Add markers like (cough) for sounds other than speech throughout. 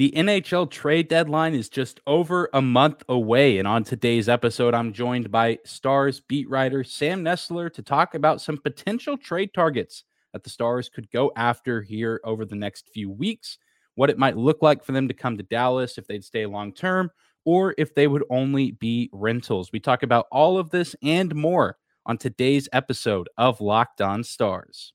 The NHL trade deadline is just over a month away. And on today's episode, I'm joined by Stars beat writer Sam Nestler to talk about some potential trade targets that the Stars could go after here over the next few weeks, what it might look like for them to come to Dallas if they'd stay long term, or if they would only be rentals. We talk about all of this and more on today's episode of Locked On Stars.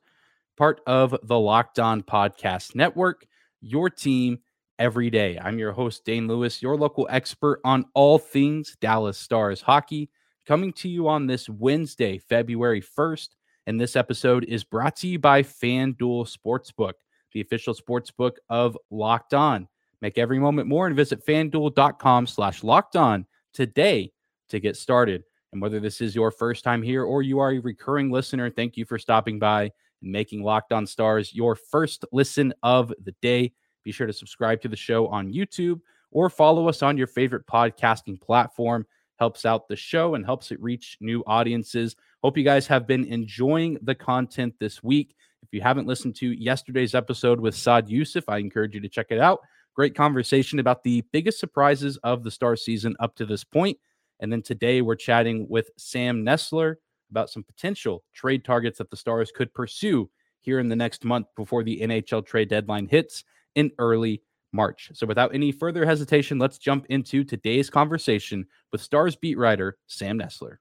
part of the Locked On Podcast Network, your team every day. I'm your host, Dane Lewis, your local expert on all things Dallas Stars hockey, coming to you on this Wednesday, February 1st. And this episode is brought to you by FanDuel Sportsbook, the official sportsbook of Locked On. Make every moment more and visit fanduel.com slash locked on today to get started. And whether this is your first time here or you are a recurring listener, thank you for stopping by and making Locked On Stars your first listen of the day. Be sure to subscribe to the show on YouTube or follow us on your favorite podcasting platform. Helps out the show and helps it reach new audiences. Hope you guys have been enjoying the content this week. If you haven't listened to yesterday's episode with Saad Yousuf, I encourage you to check it out. Great conversation about the biggest surprises of the Star season up to this point. And then today we're chatting with Sam Nestler about some potential trade targets that the Stars could pursue here in the next month before the NHL trade deadline hits in early March. So, without any further hesitation, let's jump into today's conversation with Stars beat writer Sam Nestler.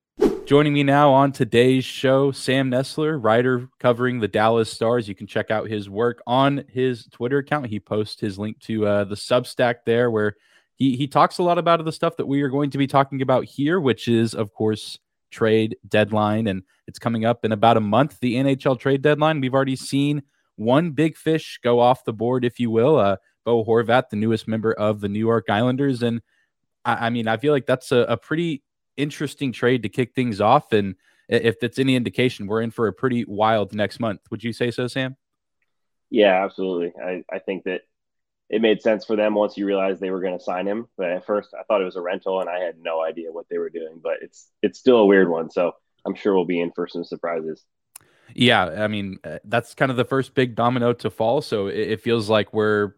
Joining me now on today's show, Sam Nestler, writer covering the Dallas Stars. You can check out his work on his Twitter account. He posts his link to uh, the Substack there, where he he talks a lot about the stuff that we are going to be talking about here, which is, of course, trade deadline, and it's coming up in about a month. The NHL trade deadline. We've already seen one big fish go off the board, if you will. Uh, Bo Horvat, the newest member of the New York Islanders, and I, I mean, I feel like that's a, a pretty interesting trade to kick things off. And if that's any indication, we're in for a pretty wild next month. Would you say so, Sam? Yeah, absolutely. I, I think that it made sense for them once you realized they were going to sign him. But at first, I thought it was a rental, and I had no idea what they were doing. But it's it's still a weird one, so I'm sure we'll be in for some surprises. Yeah, I mean uh, that's kind of the first big domino to fall. So it, it feels like we're,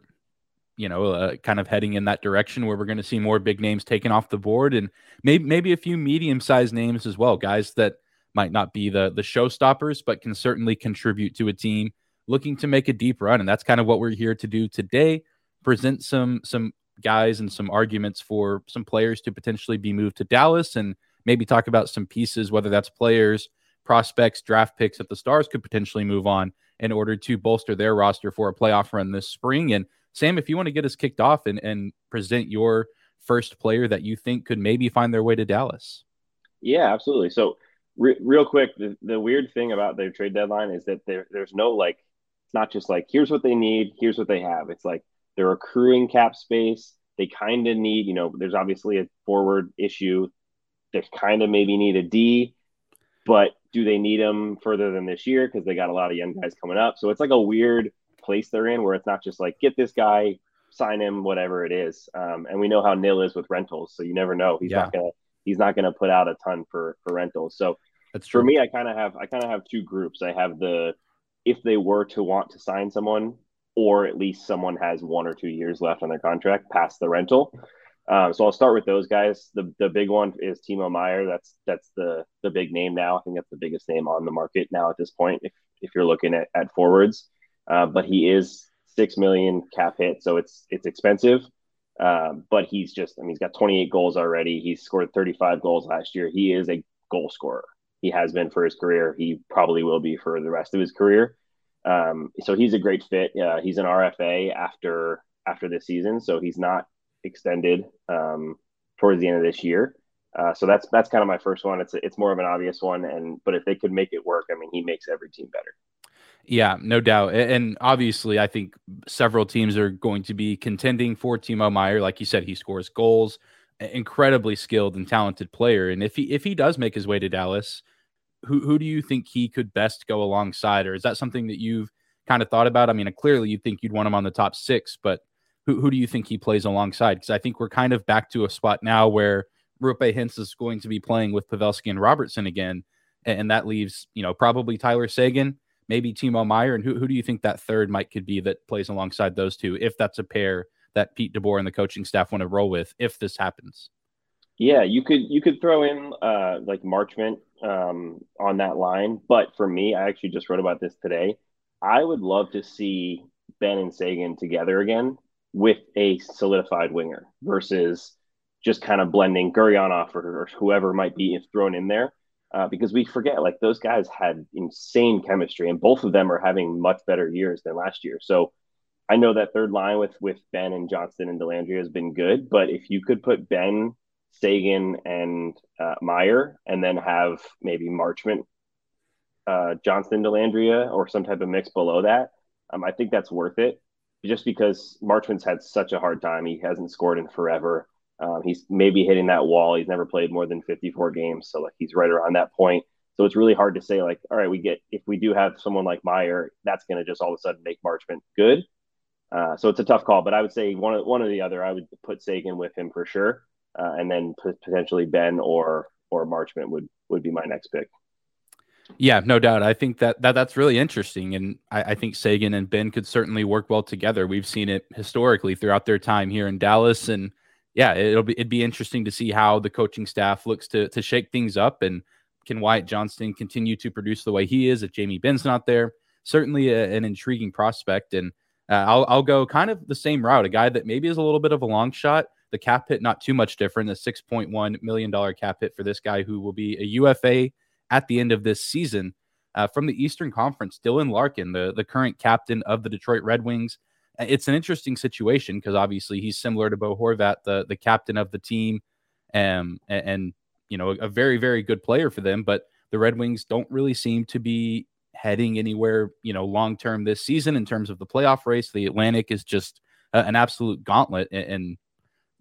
you know, uh, kind of heading in that direction where we're going to see more big names taken off the board, and maybe maybe a few medium sized names as well, guys that might not be the the showstoppers, but can certainly contribute to a team looking to make a deep run. And that's kind of what we're here to do today present some some guys and some arguments for some players to potentially be moved to Dallas and maybe talk about some pieces, whether that's players, prospects, draft picks that the Stars could potentially move on in order to bolster their roster for a playoff run this spring. And Sam, if you want to get us kicked off and, and present your first player that you think could maybe find their way to Dallas. Yeah, absolutely. So, re- real quick, the, the weird thing about their trade deadline is that there, there's no like, it's not just like, here's what they need, here's what they have. It's like, they're accruing cap space. They kind of need, you know, there's obviously a forward issue. They kind of maybe need a D, but do they need them further than this year because they got a lot of young guys coming up? So it's like a weird place they're in where it's not just like get this guy, sign him, whatever it is. Um, and we know how Nill is with rentals, so you never know. He's yeah. not gonna he's not gonna put out a ton for for rentals. So that's true. for me. I kind of have I kind of have two groups. I have the if they were to want to sign someone, or at least someone has one or two years left on their contract past the rental. Um, so I'll start with those guys. The the big one is Timo Meier. That's that's the the big name now. I think that's the biggest name on the market now at this point. If if you're looking at, at forwards, uh, but he is six million cap hit, so it's it's expensive. Um, but he's just I mean he's got 28 goals already. He's scored 35 goals last year. He is a goal scorer. He has been for his career. He probably will be for the rest of his career. Um, so he's a great fit. Uh, he's an RFA after after this season, so he's not extended um, towards the end of this year. Uh, so that's that's kind of my first one. It's it's more of an obvious one, and but if they could make it work, I mean, he makes every team better. Yeah, no doubt. And obviously, I think several teams are going to be contending for Timo Meier. Like you said, he scores goals, incredibly skilled and talented player. And if he if he does make his way to Dallas, who who do you think he could best go alongside? Or is that something that you've kind of thought about? I mean, clearly you think you'd want him on the top six, but who who do you think he plays alongside? Because I think we're kind of back to a spot now where Roope Hintz is going to be playing with Pavelski and Robertson again. And that leaves, you know, probably Tyler Seguin, maybe Timo Meier, and who who do you think that third might could be that plays alongside those two, if that's a pair that Pete DeBoer and the coaching staff want to roll with, if this happens? Yeah, you could you could throw in uh, like Marchment um, on that line, but for me, I actually just wrote about this today. I would love to see Benn and Seguin together again with a solidified winger versus just kind of blending Gurianov or, or whoever might be thrown in there uh, because we forget like those guys had insane chemistry, and both of them are having much better years than last year. So I know that third line with with Benn and Johnston and Dellandrea has been good, but if you could put Benn, Seguin, and uh, Meier, and then have maybe Marchment, uh, Johnston, Dellandrea, or some type of mix below that, um, I think that's worth it. Just because Marchment's had such a hard time, he hasn't scored in forever. Um, he's maybe hitting that wall. He's never played more than 54 games, so like he's right around that point. So it's really hard to say like, all right, we get if we do have someone like Meier, that's going to just all of a sudden make Marchment good. Uh, so it's a tough call, but I would say one of one or the other. I would put Seguin with him for sure, uh, and then p- potentially Benn or or Marchment would would be my next pick. Yeah, no doubt. I think that, that that's really interesting, and I, I think Seguin and Benn could certainly work well together. We've seen it historically throughout their time here in Dallas, and yeah, it'll be it'd be interesting to see how the coaching staff looks to to shake things up and can Wyatt Johnston continue to produce the way he is if Jamie Benn's not there. Certainly a, an intriguing prospect, and uh, I'll I'll go kind of the same route. A guy that maybe is a little bit of a long shot. The cap hit not too much different. The six point one million dollar cap hit for this guy who will be a UFA at the end of this season. Uh, from the Eastern Conference, Dylan Larkin, the the current captain of the Detroit Red Wings it's an interesting situation because obviously he's similar to Bo Horvat, the the captain of the team, um, and, and you know a very very good player for them. But the Red Wings don't really seem to be heading anywhere you know long term this season in terms of the playoff race. The Atlantic is just an absolute gauntlet, and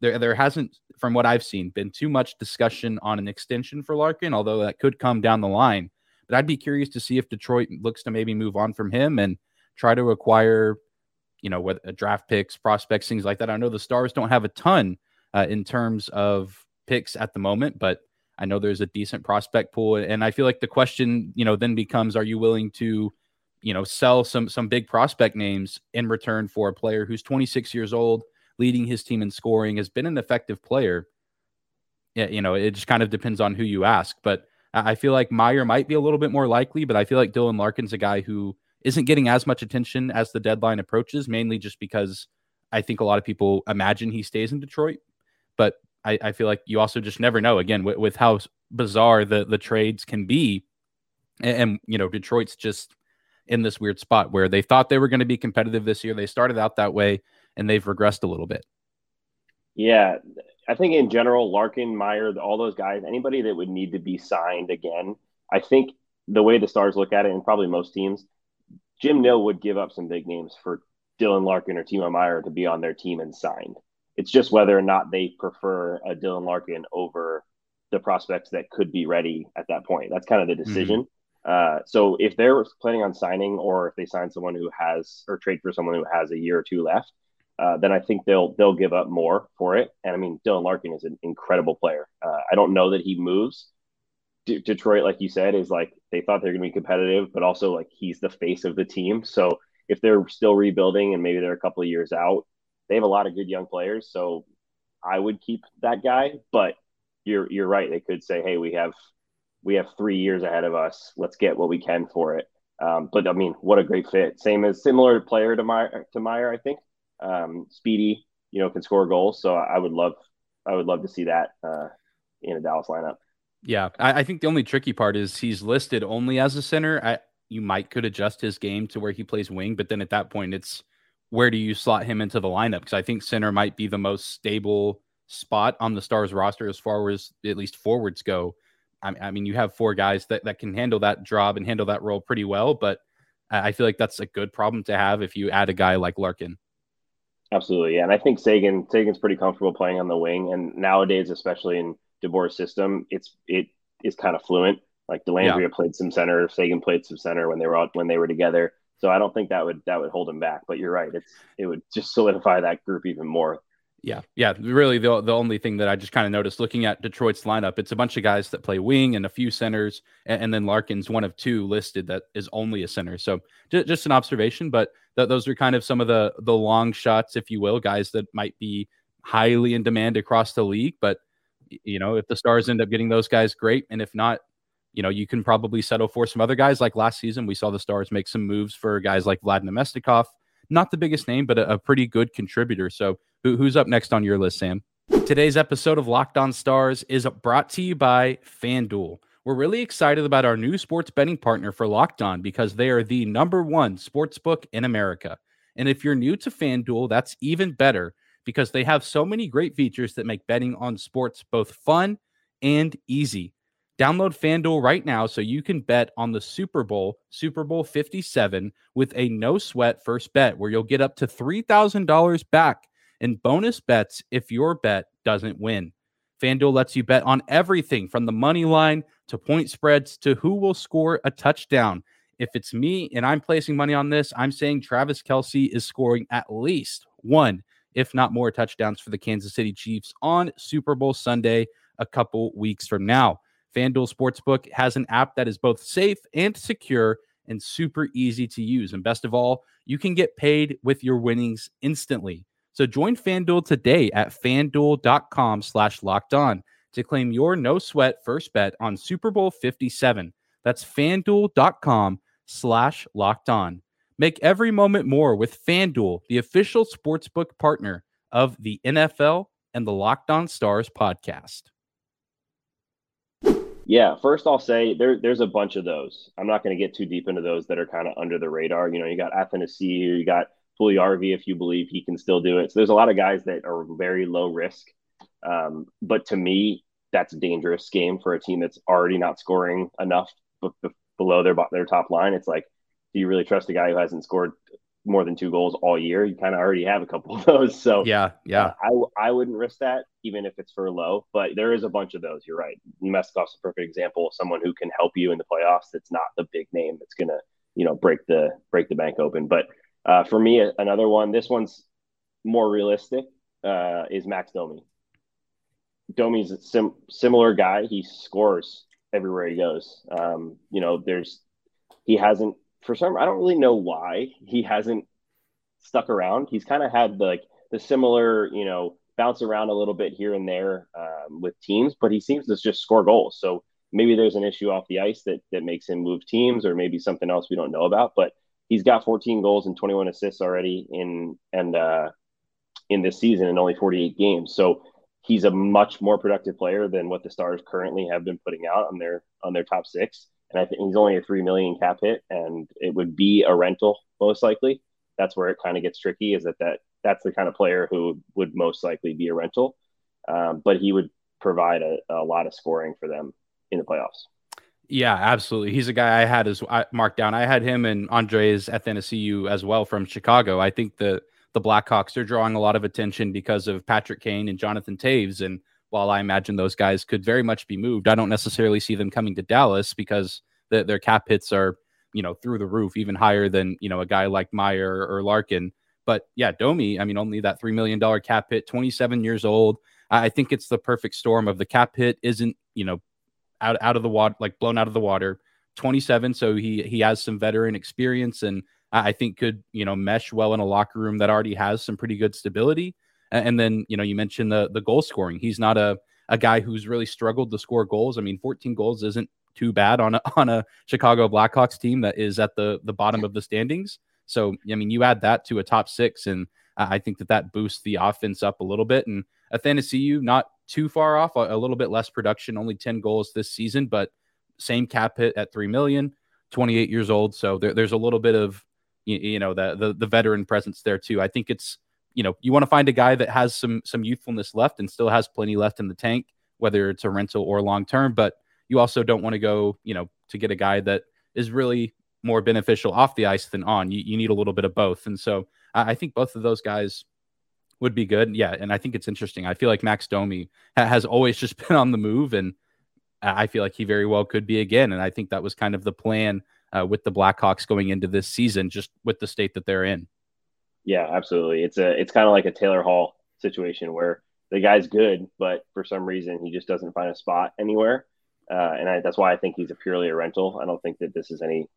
there there hasn't, from what I've seen, been too much discussion on an extension for Larkin, although that could come down the line. But I'd be curious to see if Detroit looks to maybe move on from him and try to acquire you know, with uh, draft picks, prospects, things like that. I know the Stars don't have a ton uh, in terms of picks at the moment, but I know there's a decent prospect pool, and I feel like the question, you know, then becomes: Are you willing to, you know, sell some some big prospect names in return for a player who's 26 years old, leading his team in scoring, has been an effective player? Yeah, you know, it just kind of depends on who you ask, but I feel like Meier might be a little bit more likely, but I feel like Dylan Larkin's a guy who isn't getting as much attention as the deadline approaches, mainly just because I think a lot of people imagine he stays in Detroit. But I, I feel like you also just never know. Again, with, with how bizarre the the trades can be, and, and you know Detroit's just in this weird spot where they thought they were going to be competitive this year. They started out that way, and they've regressed a little bit. Yeah, I think in general, Larkin, Meier, all those guys, anybody that would need to be signed again, I think the way the Stars look at it, and probably most teams, Jim Nill would give up some big names for Dylan Larkin or Timo Meier to be on their team and signed. It's just whether or not they prefer a Dylan Larkin over the prospects that could be ready at that point. That's kind of the mm-hmm. decision. Mm-hmm. Uh, so if they're planning on signing, or if they sign someone who has, or trade for someone who has a year or two left, uh, then I think they'll they'll give up more for it. And I mean, Dylan Larkin is an incredible player. Uh, I don't know that he moves D- Detroit, like you said, is like they thought they're going to be competitive, but also like he's the face of the team. So if they're still rebuilding and maybe they're a couple of years out, they have a lot of good young players. So I would keep that guy, but you're you're right. They could say, hey, we have we have three years ahead of us. Let's get what we can for it. Um, but I mean, what a great fit. Same as similar player to Meier, to Meier, I think. Um, speedy, you know, can score goals. So I would love, I would love to see that uh, in a Dallas lineup. Yeah, I, I, think the only tricky part is he's listed only as a center. I, you might could adjust his game to where he plays wing, but then at that point, it's where do you slot him into the lineup? Because I think center might be the most stable spot on the Stars roster as far as at least forwards go. I, I mean, you have four guys that, that can handle that job and handle that role pretty well, but I feel like that's a good problem to have if you add a guy like Larkin. Absolutely, yeah. And I think Seguin Seguin's pretty comfortable playing on the wing, and nowadays, especially in DeBoer's system, it's it is kind of fluent. Like Dellandrea yeah. played some center, Seguin played some center when they were all, when they were together. So I don't think that would that would hold him back. But you're right; it's it would just solidify that group even more. Yeah, yeah. Really, the the only thing that I just kind of noticed looking at Detroit's lineup, it's a bunch of guys that play wing and a few centers, and, and then Larkin's one of two listed that is only a center. So just, just an observation, but th- those are kind of some of the the long shots, if you will, guys that might be highly in demand across the league. But you know, if the Stars end up getting those guys, great, and if not, you know, you can probably settle for some other guys. Like last season, we saw the Stars make some moves for guys like Vlad Namestnikov, not the biggest name, but a, a pretty good contributor. So who, who's up next on your list, Sam? Today's episode of Locked On Stars is brought to you by FanDuel. We're really excited about our new sports betting partner for Locked On because they are the number one sports book in America. And if you're new to FanDuel, that's even better because they have so many great features that make betting on sports both fun and easy. Download FanDuel right now so you can bet on the Super Bowl, Super Bowl 57, with a no sweat first bet where you'll get up to $3,000 back in bonus bets if your bet doesn't win. FanDuel lets you bet on everything from the money line to point spreads to who will score a touchdown. If it's me and I'm placing money on this, I'm saying Travis Kelce is scoring at least one, if not more, touchdowns for the Kansas City Chiefs on Super Bowl Sunday a couple weeks from now. FanDuel Sportsbook has an app that is both safe and secure and super easy to use. And best of all, you can get paid with your winnings instantly. So join FanDuel today at fanduel.com slash locked on to claim your no sweat first bet on Super Bowl 57. That's fanduel.com slash locked on. Make every moment more with FanDuel, the official sportsbook partner of the NFL and the Locked On Stars podcast. Yeah, first I'll say there, there's a bunch of those. I'm not going to get too deep into those that are kind of under the radar. You know, you got Athanasiu, you got Puljujarvi if you believe he can still do it. So there's a lot of guys that are very low risk. Um, but to me, that's a dangerous game for a team that's already not scoring enough b- b- below their their top line. It's like, do you really trust a guy who hasn't scored more than two goals all year? You kind of already have a couple of (laughs) those. So yeah, yeah, uh, I I wouldn't risk that even if it's for low. But there is a bunch of those. You're right. Meskov's a perfect example of someone who can help you in the playoffs. That's not the big name that's gonna you know break the break the bank open, but uh, for me, another one. This one's more realistic. Uh, is Max Domi. Domi's a sim- similar guy. He scores everywhere he goes. Um, you know, there's he hasn't for some. I don't really know why he hasn't stuck around. He's kind of had the, like the similar, you know, bounce around a little bit here and there um, with teams, but he seems to just score goals. So maybe there's an issue off the ice that that makes him move teams, or maybe something else we don't know about. But he's got 14 goals and 21 assists already in and uh, in this season in only 48 games. So he's a much more productive player than what the Stars currently have been putting out on their on their top six. And I think he's only a three million cap hit, and it would be a rental most likely. That's where it kind of gets tricky. Is that that that's the kind of player who would most likely be a rental, um, but he would provide a, a lot of scoring for them in the playoffs. Yeah, absolutely. He's a guy I had as I marked down. I had him and Andreas Athanasiu as well from Chicago. I think the the Blackhawks are drawing a lot of attention because of Patrick Kane and Jonathan Toews, And while I imagine those guys could very much be moved, I don't necessarily see them coming to Dallas because the, their cap hits are, you know, through the roof, even higher than you know a guy like Meier or Larkin. But yeah, Domi, I mean, only that three million dollar cap hit, 27 years old. I think it's the perfect storm of the cap hit isn't, you know, out out of the water, like blown out of the water. 27, so he he has some veteran experience, and I think could you know mesh well in a locker room that already has some pretty good stability. And then you know you mentioned the the goal scoring. He's not a a guy who's really struggled to score goals. I mean, 14 goals isn't too bad on a, (laughs) on a Chicago Blackhawks team that is at the the bottom of the standings. So I mean, you add that to a top six, and I think that that boosts the offense up a little bit. And Athanasiu, not too far off, a, a, little bit less production, only 10 goals this season, but same cap hit at 3 million, 28 years old. So there, there's a little bit of, you, you know, the, the, the veteran presence there too. I think it's, you know, you want to find a guy that has some, some youthfulness left and still has plenty left in the tank, whether it's a rental or long term, but you also don't want to go, you know, to get a guy that is really more beneficial off the ice than on. You, you need a little bit of both. And so I, I think both of those guys would be good. Yeah. And I think it's interesting. I feel like Max Domi ha- has always just (laughs) been on the move. And I feel like he very well could be again. And I think that was kind of the plan uh, with the Blackhawks going into this season, just with the state that they're in. Yeah, absolutely. It's a it's kind of like a Taylor Hall situation where the guy's good, but for some reason he just doesn't find a spot anywhere. Uh, and I, that's why I think he's a purely a rental. I don't think that this is any.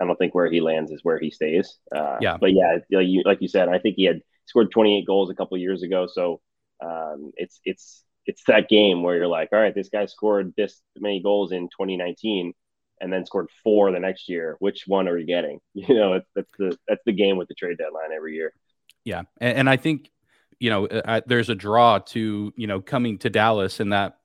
I don't think where he lands is where he stays. Uh, yeah. But yeah, like you, like you said, I think he had scored 28 goals a couple years ago. So um, it's it's it's that game where you're like, all right, this guy scored this many goals in 2019 and then scored four the next year. Which one are you getting? (laughs) You know, that's the that's the game with the trade deadline every year. Yeah, and, and I think you know uh, there's a draw to you know coming to Dallas, and that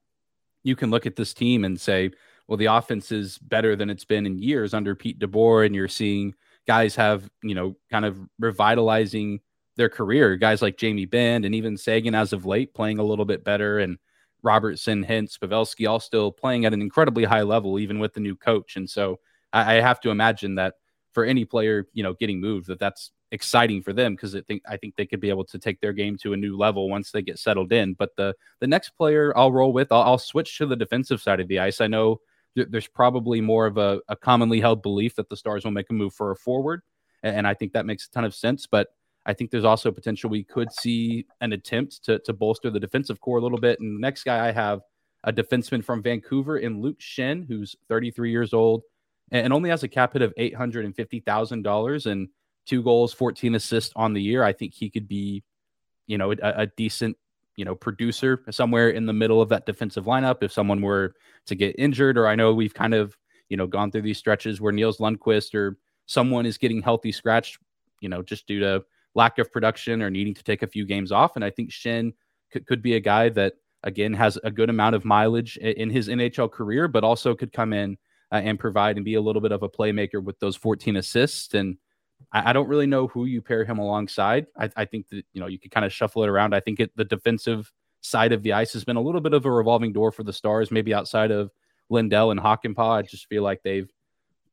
you can look at this team and say, well, the offense is better than it's been in years under Pete DeBoer, and you're seeing guys have you know kind of revitalizing their career. Guys like Jamie Benn and even Seguin as of late playing a little bit better, and Robertson, Hintz, Pavelski all still playing at an incredibly high level, even with the new coach. And so I, I have to imagine that for any player, you know, getting moved, that that's exciting for them because I think I think they could be able to take their game to a new level once they get settled in. But the the next player I'll roll with, I'll, I'll switch to the defensive side of the ice. I know th- there's probably more of a, a commonly held belief that the Stars will make a move for a forward, and, and I think that makes a ton of sense. But I think there's also potential we could see an attempt to, to bolster the defensive core a little bit. And the next guy I have a defenseman from Vancouver in Luke Schenn, who's 33 years old and only has a cap hit of $850,000 and two goals, 14 assists on the year. I think he could be, you know, a, a decent, you know, producer somewhere in the middle of that defensive lineup. If someone were to get injured, or I know we've kind of, you know, gone through these stretches where Nils Lundkvist or someone is getting healthy scratched, you know, just due to lack of production or needing to take a few games off. And I think Schenn could, could be a guy that, again, has a good amount of mileage in his NHL career, but also could come in uh, and provide and be a little bit of a playmaker with those 14 assists. And I, I don't really know who you pair him alongside. I, I think that, you know, you could kind of shuffle it around. I think it, the defensive side of the ice has been a little bit of a revolving door for the Stars, maybe outside of Lindell and Hakanpää. I just feel like they've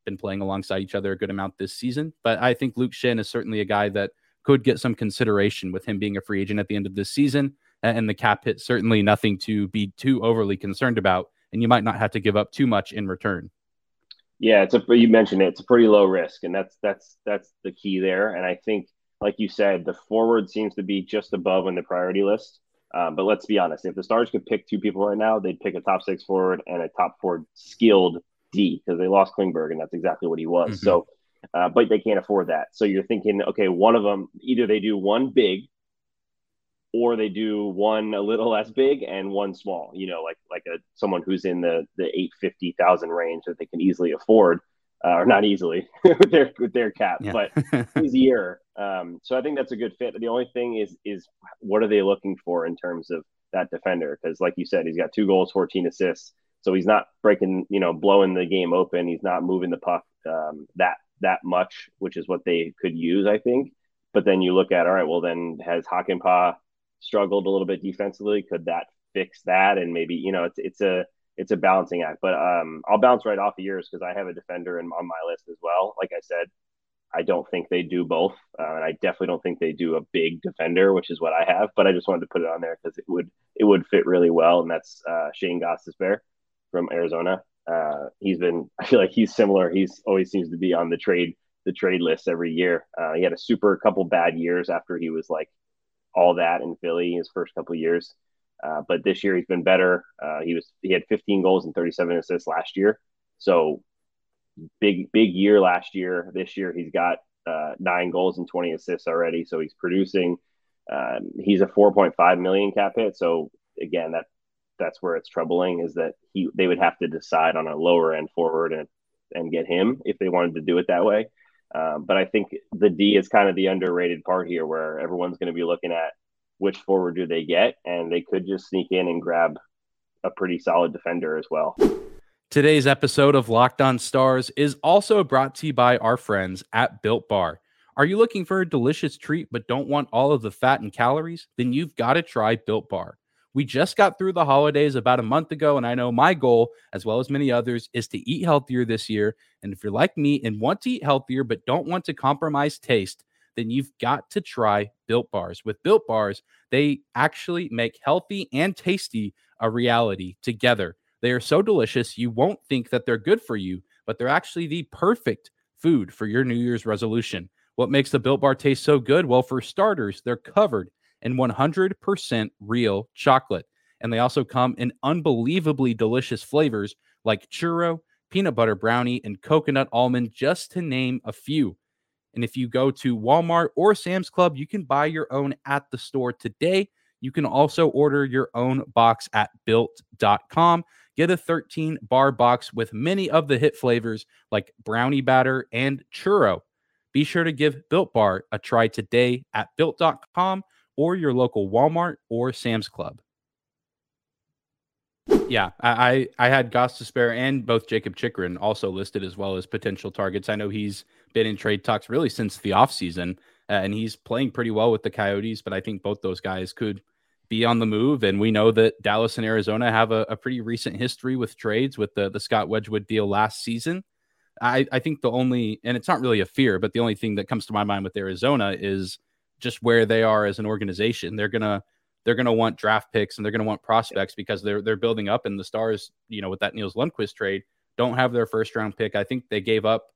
been playing alongside each other a good amount this season. But I think Luke Schenn is certainly a guy that – could get some consideration with him being a free agent at the end of this season. And the cap hit certainly nothing to be too overly concerned about. And you might not have to give up too much in return. Yeah, it's a you mentioned it. It's a pretty low risk, and that's that's that's the key there. And I think, like you said, the forward seems to be just above in the priority list. Um, but let's be honest, if the Stars could pick two people right now, they'd pick a top six forward and a top four skilled D because they lost Klingberg, and that's exactly what he was. Mm-hmm. So uh, but they can't afford that. So you're thinking, okay, one of them either they do one big, or they do one a little (laughs) less big and one small. You know, like like a someone who's in the the eight fifty thousand range that they can easily afford, uh, or not easily (laughs) with their with their cap, yeah. but (laughs) easier. Um, so I think that's a good fit. The only thing is is what are they looking for in terms of that defender? Because like you said, he's got two goals, fourteen assists. So he's not breaking, you know, blowing the game open. He's not moving the puck um, that that much, which is what they could use, I think. But then you look at, all right, well, then has Hakanpää struggled a little bit defensively? Could that fix that? And maybe, you know, it's it's a it's a balancing act. But um, I'll bounce right off of yours because I have a defender in, on my list as well. Like I said, I don't think they do both, uh, and I definitely don't think they do a big defender, which is what I have. But I just wanted to put it on there because it would it would fit really well, and that's uh, Shane Gostisbehere from Arizona. Uh, he's been, (laughs) I feel like he's similar. He's always seems to be on the trade the trade list every year. Uh, he had a super couple bad years after he was like all that in Philly his first couple years. Uh, but this year he's been better. Uh, he was he had 15 goals and 37 assists last year. So big big year last year. This year he's got uh, nine goals and 20 assists already. So he's producing. Um, he's a 4.5 million cap hit. So again, that that's where it's troubling is that he they would have to decide on a lower end forward and and get him if they wanted to do it that way. Um, but I think the D is kind of the underrated part here, where everyone's going to be looking at which forward do they get, and they could just sneak in and grab a pretty solid defender as well. Today's episode of Locked On Stars is also brought to you by our friends at Built Bar. Are you looking for a delicious treat but don't want all of the fat and calories? Then you've got to try Built Bar. We just got through the holidays about a month ago, and I know my goal, as well as many others, is to eat healthier this year. And if you're like me and want to eat healthier but don't want to compromise taste, then you've got to try Built Bars. With Built Bars, they actually make healthy and tasty a reality together. They are so delicious, you won't think that they're good for you, but they're actually the perfect food for your New Year's resolution. What makes the Built Bar taste so good? Well, for starters, they're covered in 100% real chocolate. And they also come in unbelievably delicious flavors like churro, peanut butter brownie, and coconut almond, just to name a few. And if you go to Walmart or Sam's Club, you can buy your own at the store today. You can also order your own box at built.com. Get a 13 bar box with many of the hit flavors like brownie batter and churro. Be sure to give Built Bar a try today at built.com or your local Walmart or Sam's Club. Yeah, I I had Gostisbehere and both Jakob Chychrun also listed as well as potential targets. I know he's been in trade talks really since the offseason, uh, and he's playing pretty well with the Coyotes, but I think both those guys could be on the move. And we know that Dallas and Arizona have a, a pretty recent history with trades with the, the Scott Wedgewood deal last season. I, I think the only, and it's not really a fear, but the only thing that comes to my mind with Arizona is just where they are as an organization. They're gonna they're gonna want draft picks and they're gonna want prospects because they're they're building up. And the Stars, you know, with that Nils Lundkvist trade, don't have their first round pick. I think they gave up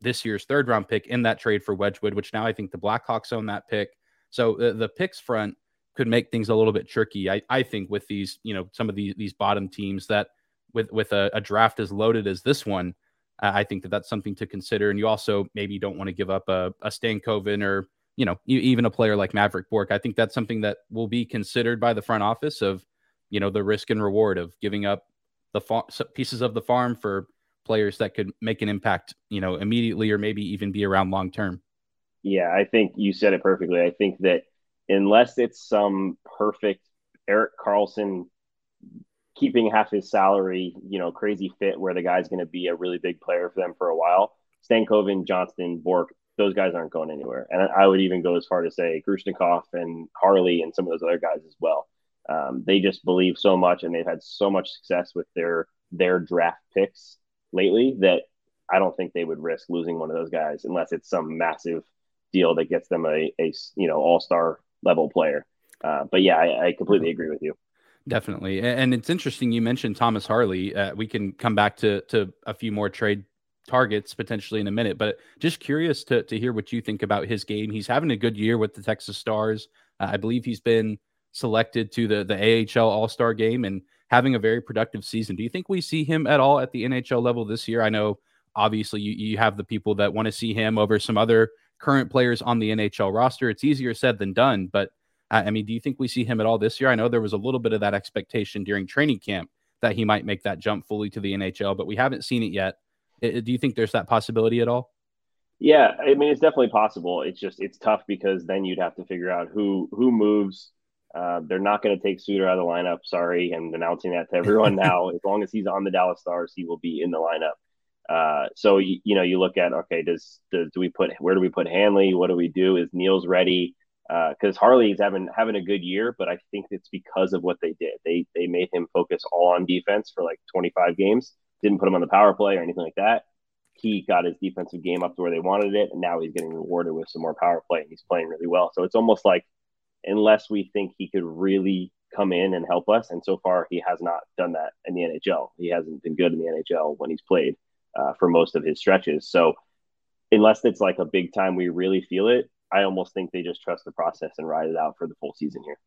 this year's third round pick in that trade for Wedgewood, which now I think the Blackhawks own that pick. So the, the picks front could make things a little bit tricky. I, I think with these, you know, some of these these bottom teams that with with a, a draft as loaded as this one, uh, I think that that's something to consider. And you also maybe don't want to give up a, a Stankoven or you know, even a player like Mavrik Bourque. I think that's something that will be considered by the front office of, you know, the risk and reward of giving up the far- pieces of the farm for players that could make an impact, you know, immediately or maybe even be around long term. Yeah, I think you said it perfectly. I think that unless it's some perfect Erik Karlsson keeping half his salary, you know, crazy fit where the guy's going to be a really big player for them for a while. Stankoven, Johnston, Bourque, those guys aren't going anywhere. And I would even go as far to say Grushnikov and Harley and some of those other guys as well. Um, they just believe so much and they've had so much success with their their draft picks lately that I don't think they would risk losing one of those guys unless it's some massive deal that gets them a, a you know all star level player. Uh, but yeah, I, I, completely agree with you. Definitely, and it's interesting you mentioned Thomas Harley. Uh, we can come back to to a few more trade targets potentially in a minute, but just curious to to hear what you think about his game. He's having a good year with the Texas Stars. Uh, I believe he's been selected to the the AHL All Star game and having a very productive season. Do you think we see him at all at the NHL level this year? I know obviously you, you have the people that want to see him over some other current players on the NHL roster. It's easier said than done, but I mean, do you think we see him at all this year? I know there was a little bit of that expectation during training camp that he might make that jump fully to the NHL, but we haven't seen it yet. Do you think there's that possibility at all? Yeah, I mean, it's definitely possible. It's just it's tough because then you'd have to figure out who who moves. Uh, they're not going to take Suter out of the lineup. Sorry, I'm announcing that to everyone (laughs) now. as long as he's on the Dallas Stars, he will be in the lineup. Uh, so you, you, know, you look at okay, does, does do we put where do we put Hanley? What do we do? Is Nils ready? Because uh, Harley's having having a good year, but I think it's because of what they did. They they made him focus all on defense for like 25 games. Didn't put him on the power play or anything like that. He got his defensive game up to where they wanted it, and now he's getting rewarded with some more power play, and he's playing really well. So it's almost like unless we think he could really come in and help us, and so far he has not done that in the NHL. He hasn't been good in the NHL when he's played uh, for most of his stretches. So unless it's like a big time we really feel it, I almost think they just trust the process and ride it out for the full season here.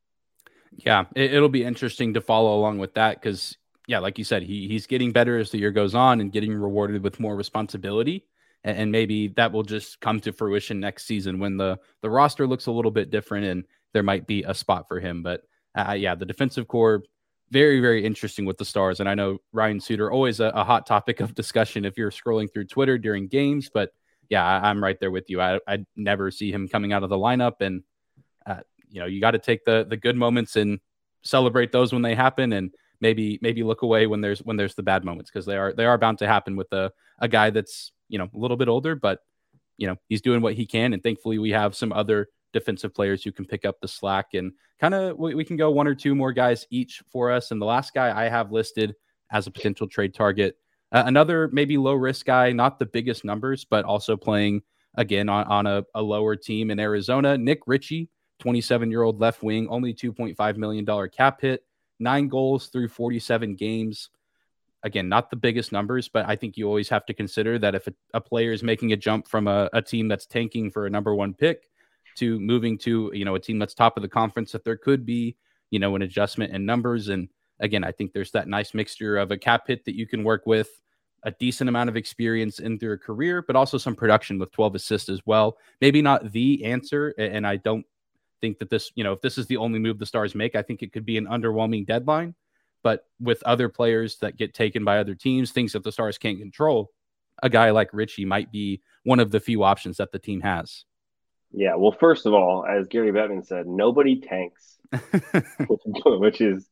Yeah, it, will be interesting to follow along with that because, yeah, like you said, he he's getting better as the year goes on and getting rewarded with more responsibility, and, and maybe that will just come to fruition next season when the the roster looks a little bit different and there might be a spot for him. But uh, yeah, the defensive core very, very interesting with the stars. And I know Ryan Suter, always a, a, hot topic of discussion if you're scrolling through Twitter during games. But yeah, I, am right there with you. I, I never see him coming out of the lineup. And, uh, you know, you got to take the the good moments and celebrate those when they happen and maybe maybe look away when there's when there's the bad moments because they are they are bound to happen with a, a guy that's you know a little bit older but you know he's doing what he can and thankfully we have some other defensive players who can pick up the slack and kind of we, we, can go one or two more guys each for us. And the last guy I have listed as a potential trade target, uh, another maybe low risk guy, not the biggest numbers, but also playing again on, on a, a lower team in Arizona. Nick Ritchie, 27 year old left wing, only $2.5 million cap hit, nine goals through 47 games. Again, not the biggest numbers, but I think you always have to consider that if a, a player is making a jump from a, a team that's tanking for a number one pick to moving to you know a team that's top of the conference, that there could be you know an adjustment in numbers. And again, I think there's that nice mixture of a cap hit that you can work with, a decent amount of experience in their career, but also some production with 12 assists as well. Maybe not the answer, and I don't think that this, you know, if this is the only move the Stars make, I think it could be an underwhelming deadline. But with other players that get taken by other teams, things that the Stars can't control, a guy like Ritchie might be one of the few options that the team has. Yeah, well, first of all, as Gary Bettman said, nobody tanks, (laughs) which is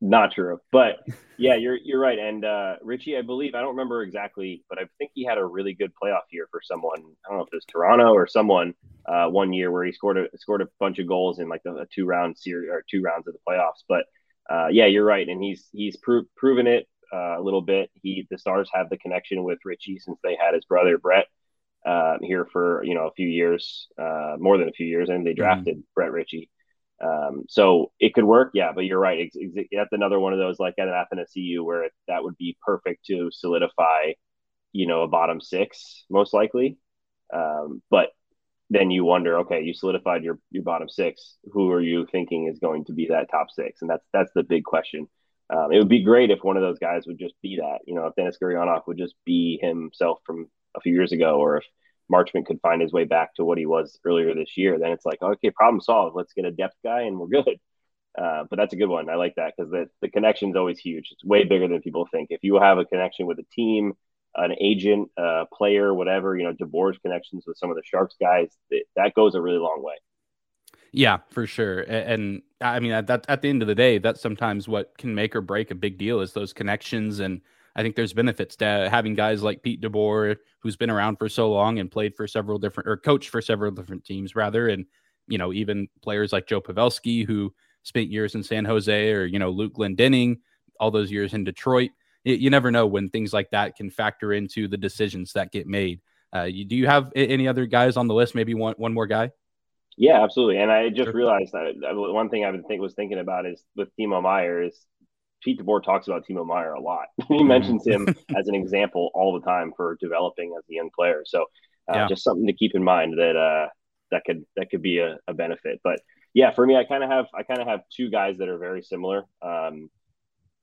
not true. But yeah, you're you're right. And uh, Ritchie, I believe I don't remember exactly, but I think he had a really good playoff year for someone. I don't know if it was Toronto or someone uh, one year where he scored a scored a bunch of goals in like a, a two round series or two rounds of the playoffs. But uh, yeah, you're right, and he's he's pro- proven it uh, a little bit. He the Stars have the connection with Ritchie since they had his brother Brett uh, here for you know a few years, uh, more than a few years, and they mm-hmm. drafted mm-hmm. Brett Ritchie. Um, so it could work, yeah. But you're right. That's another one of those like Athanasiu where it, that would be perfect to solidify, you know, a bottom six most likely. Um, but then you wonder, okay, you solidified your your bottom six. Who are you thinking is going to be that top six? And that's that's the big question. Um, it would be great if one of those guys would just be that. You know, if Denis Gurianov would just be himself from a few years ago, or if Marchment could find his way back to what he was earlier this year, then it's like, okay, problem solved. Let's get a depth guy and we're good. (laughs) Uh, but that's a good one. I like that because the, the connection is always huge. It's way bigger than people think. If you have a connection with a team, an agent, a player, whatever, you know, DeBoer's connections with some of the Sharks guys, that, that goes a really long way. Yeah, for sure. And, and I mean, at, at the end of the day, that's sometimes what can make or break a big deal is those connections and – I think there's benefits to having guys like Pete DeBoer, who's been around for so long and played for several different or coached for several different teams, rather, and you know even players like Joe Pavelski, who spent years in San Jose, or you know Luke Glendening, all those years in Detroit. It, you never know when things like that can factor into the decisions that get made. Uh, you, do you have any other guys on the list? Maybe one one more guy. Yeah, absolutely. And I just sure. realized that one thing I've been was thinking about is with Timo Meier is Pete DeBoer talks about Timo Meier a lot. (laughs) he mm-hmm. mentions him (laughs) as an example all the time for developing as a young player. So uh, yeah. just something to keep in mind that uh, that could that could be a, a benefit. But yeah, for me, I kind of have I kind of have two guys that are very similar. Um,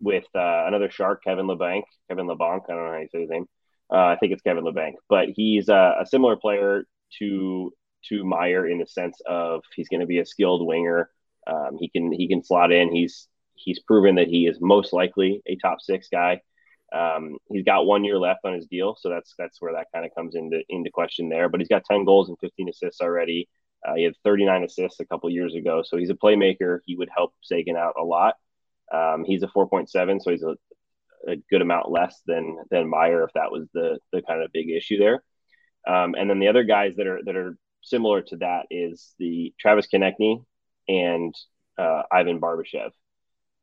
with uh, another shark, Kevin Labanc, Kevin Labanc. I don't know how you say his name. Uh, I think it's Kevin Labanc, but he's uh, a similar player to to Meier in the sense of he's going to be a skilled winger. Um, he can he can slot in. He's he's proven that he is most likely a top six guy. Um, he's got one year left on his deal, so that's that's where that kind of comes into into question there. But he's got 10 goals and 15 assists already. Uh, he had 39 assists a couple years ago, so he's a playmaker. He would help Seguin out a lot. Um, he's a 4.7, so he's a, a, good amount less than than Meier if that was the the kind of big issue there. Um, and then the other guys that are that are similar to that is the Travis Konecny and uh, Ivan Barbashev.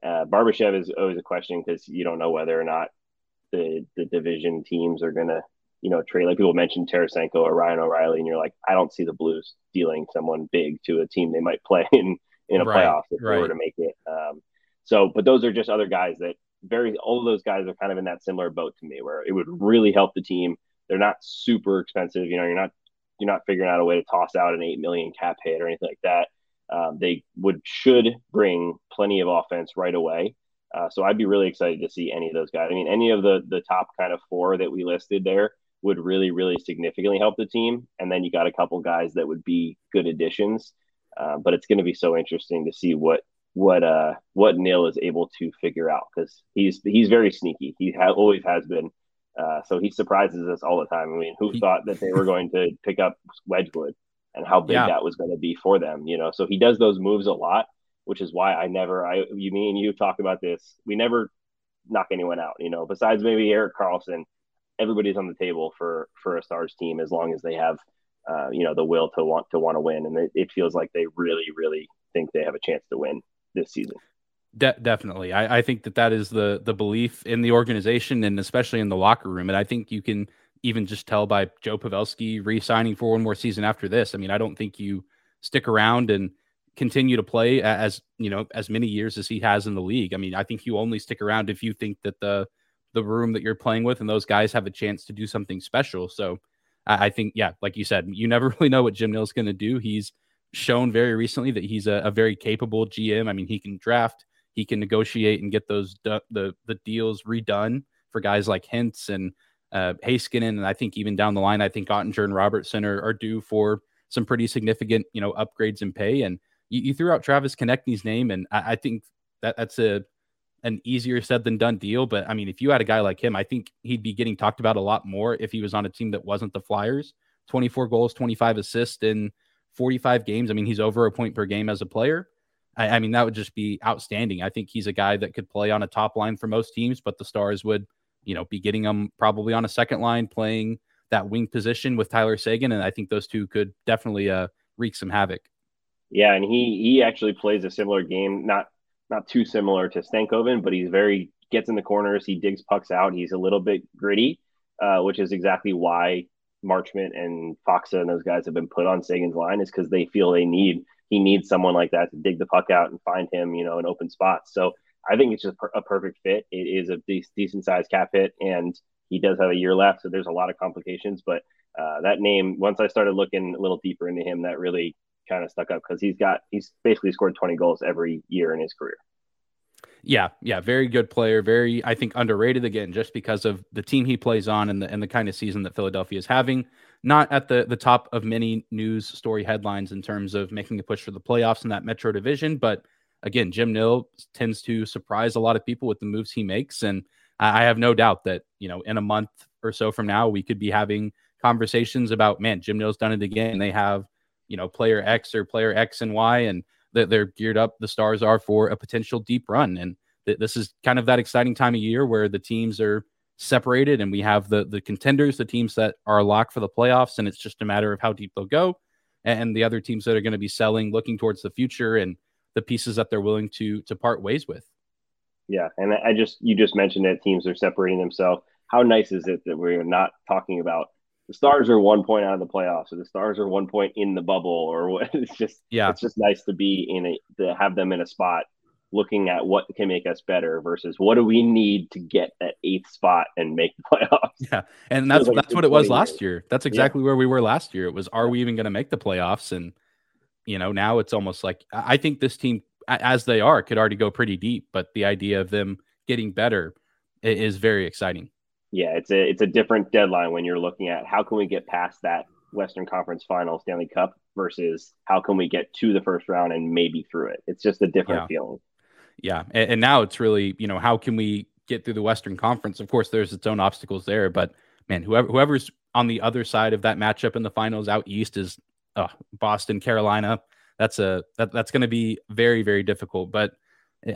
Uh, Barbashev is always a question because you don't know whether or not the the division teams are gonna you know trade. Like people mentioned Tarasenko or Ryan O'Reilly, and you're like, I don't see the Blues dealing someone big to a team they might (laughs) play in in a right, playoff if right. they were to make it. Um, so, but those are just other guys that very all of those guys are kind of in that similar boat to me, where it would really help the team. They're not super expensive. You know, you're not you're not figuring out a way to toss out an eight million cap hit or anything like that. Um, they would should bring plenty of offense right away. Uh, so I'd be really excited to see any of those guys. I mean, any of the the top kind of four that we listed there would really, really significantly help the team. And then you got a couple guys that would be good additions. Uh, but it's going to be so interesting to see what what uh what Nill is able to figure out because he's he's very sneaky. He ha- always has been. Uh, so he surprises us all the time. I mean, who thought that they were going to pick up Wedgewood? And how big yeah. that was going to be for them, you know. So he does those moves a lot, which is why I never I you mean you talk about this. We never knock anyone out, you know, besides maybe Erik Karlsson. everybody's on the table for for a stars team as long as they have uh, you know, the will to want to want to win, and it, it, feels like they really, really think they have a chance to win this season. De- definitely, I, I think that that is the the belief in the organization and especially in the locker room, and I think you can even just tell by Joe Pavelski re-signing for one more season after this. I mean, I don't think you stick around and continue to play as you know as many years as he has in the league. I mean, I think you only stick around if you think that the the room that you're playing with and those guys have a chance to do something special. So I, I think, yeah, like you said, you never (laughs) really know what Jim Nill's going to do. He's shown very recently that he's a, a, very capable GM. I mean, he can draft, he can negotiate and get those the the deals redone for guys like Hintz and uh, Heiskanen, and I think even down the line, I think Oettinger and Robertson are, are due for some pretty significant, you know, upgrades in pay. And you, you threw out Travis Konecny's name, and I, I think that that's a an easier said than done deal. But I mean, if you had a guy like him, I think he'd be getting talked about a lot more if he was on a team that wasn't the Flyers. 24 goals, 25 assists in 45 games. I mean, he's over a point per game as a player. I, I, mean, that would just be outstanding. I think he's a guy that could play on a top line for most teams, but the Stars would, you know, be getting him probably on a second line playing that wing position with Tyler Seguin. And I think those two could definitely uh, wreak some havoc. Yeah, and he he actually plays a similar game, not not too similar to Stankoven, but he's very gets in the corners. He digs pucks out. He's a little bit gritty, uh, which is exactly why Marchment and Faksa and those guys have been put on Seguin's line is because they feel they need he needs someone like that to dig the puck out and find him, you know, an open spot. So I think it's just a perfect fit. It is a de- decent sized cap hit, and he does have a year left, so there's a lot of complications. But uh, that name, once I started looking a little deeper into him, that really kind of stuck up because he's got he's basically scored 20 goals every year in his career. Yeah, yeah, very good player, very I think underrated again just because of the team he plays on and the and the kind of season that Philadelphia is having. Not at the the top of many news story headlines in terms of making a push for the playoffs in that Metro division, but again, Jim Nill tends to surprise a lot of people with the moves he makes and I have no doubt that, you know, in a month or so from now we could be having conversations about man, Jim Nill's done it again. They have, you know, player X or player X and Y and that they're geared up. The Stars are for a potential deep run, and th- this is kind of that exciting time of year where the teams are separated, and we have the the contenders, the teams that are locked for the playoffs, and it's just a matter of how deep they'll go, and the other teams that are going to be selling, looking towards the future, and the pieces that they're willing to to part ways with. Yeah, and I just you just mentioned that teams are separating themselves. How nice is it that we're not talking about the Stars are one point out of the playoffs, or the Stars are one point in the bubble, or what? (laughs) It's just yeah, it's just nice to be in a to have them in a spot looking at what can make us better versus what do we need to get that eighth spot and make the (laughs) playoffs. Yeah, and that's like that's what it was last year. That's exactly yeah. where we were last year. It was, are we even going to make the playoffs? And you know, now it's almost like I think this team, as they are, could already go pretty deep. But the idea of them getting better is very exciting yeah, it's a it's a different deadline when you're looking at how can we get past that Western Conference Final Stanley Cup versus how can we get to the first round and maybe through it. It's just a different yeah. feeling. Yeah, and, and now it's really you know how can we get through the Western Conference? Of course, there's its own obstacles there, but man, whoever whoever's on the other side of that matchup in the finals out east is uh, Boston, Carolina. That's a that, that's going to be very very difficult. But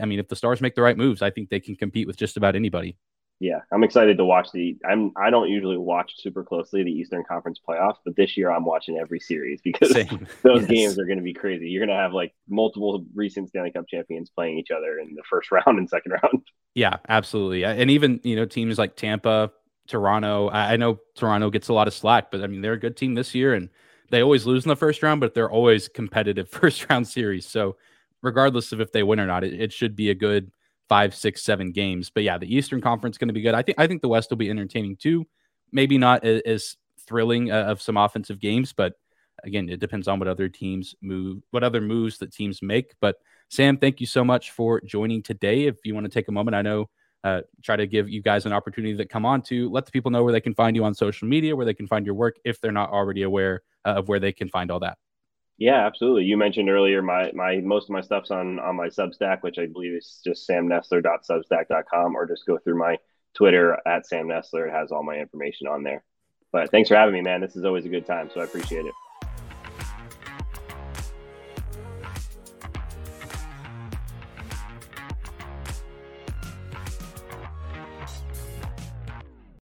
I mean, if the Stars make the right moves, I think they can compete with just about anybody yeah, I'm excited to watch the. I'm I don't usually watch super closely the Eastern Conference playoffs, but this year I'm watching every series because Same. (laughs) those yes. games are going to be crazy. You're going to have like multiple recent Stanley Cup champions playing each other in the first (laughs) round and second round. Yeah, absolutely, and even you know teams like Tampa, Toronto. I know Toronto gets a lot of slack, but I mean they're a good team this year, and they always lose in the first round, but they're always competitive (laughs) first round series. So regardless of if they win or not, it, it should be a good five, six, seven games. But yeah, the Eastern Conference going to be good. I think I think the West will be entertaining too. Maybe not as, as thrilling uh, of some offensive games, but again, it depends on what other teams move, what other moves that teams make. But Sam, thank you so much for joining today. If you want to take a moment, I know uh, try to give you guys an opportunity to come on to let the people know where they can find you on social media, where they can find your work if they're not already aware of where they can find all that. Yeah, absolutely. You mentioned earlier my my most of my stuff's on on my Substack, which I believe is just samnessler.substack.com, or just go through my Twitter at Sam Nestler. It has all my information on there. But thanks for having me, man. This is always a good time, so I appreciate it.